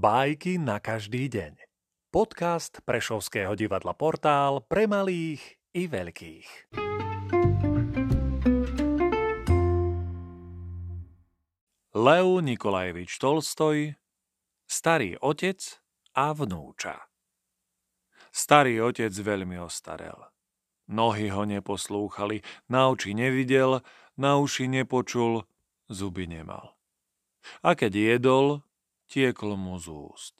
Bajky na každý deň. Podcast Prešovského divadla Portál pre malých i veľkých. Leo Nikolajevič Tolstoj Starý otec a vnúča Starý otec veľmi ostarel. Nohy ho neposlúchali, na oči nevidel, na uši nepočul, zuby nemal. A keď jedol, tieklo mu z úst.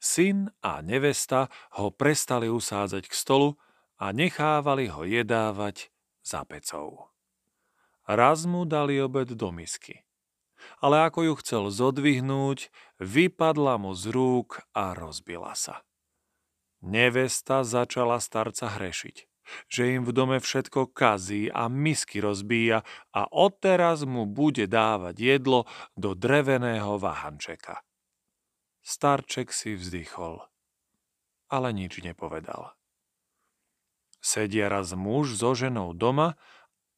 Syn a nevesta ho prestali usádzať k stolu a nechávali ho jedávať za pecou. Raz mu dali obed do misky. Ale ako ju chcel zodvihnúť, vypadla mu z rúk a rozbila sa. Nevesta začala starca hrešiť, že im v dome všetko kazí a misky rozbíja a odteraz mu bude dávať jedlo do dreveného vahančeka. Starček si vzdychol, ale nič nepovedal. Sedia raz muž so ženou doma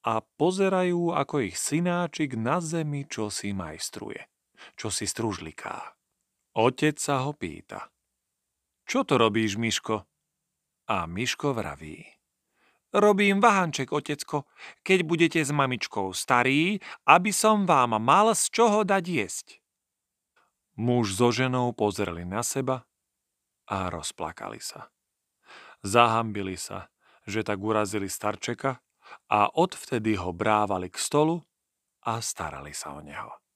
a pozerajú, ako ich synáčik na zemi čo si majstruje, čo si stružliká. Otec sa ho pýta – čo to robíš, Miško? A Miško vraví. Robím vahanček, otecko, keď budete s mamičkou starí, aby som vám mal z čoho dať jesť. Muž so ženou pozreli na seba a rozplakali sa. Zahambili sa, že tak urazili starčeka a odvtedy ho brávali k stolu a starali sa o neho.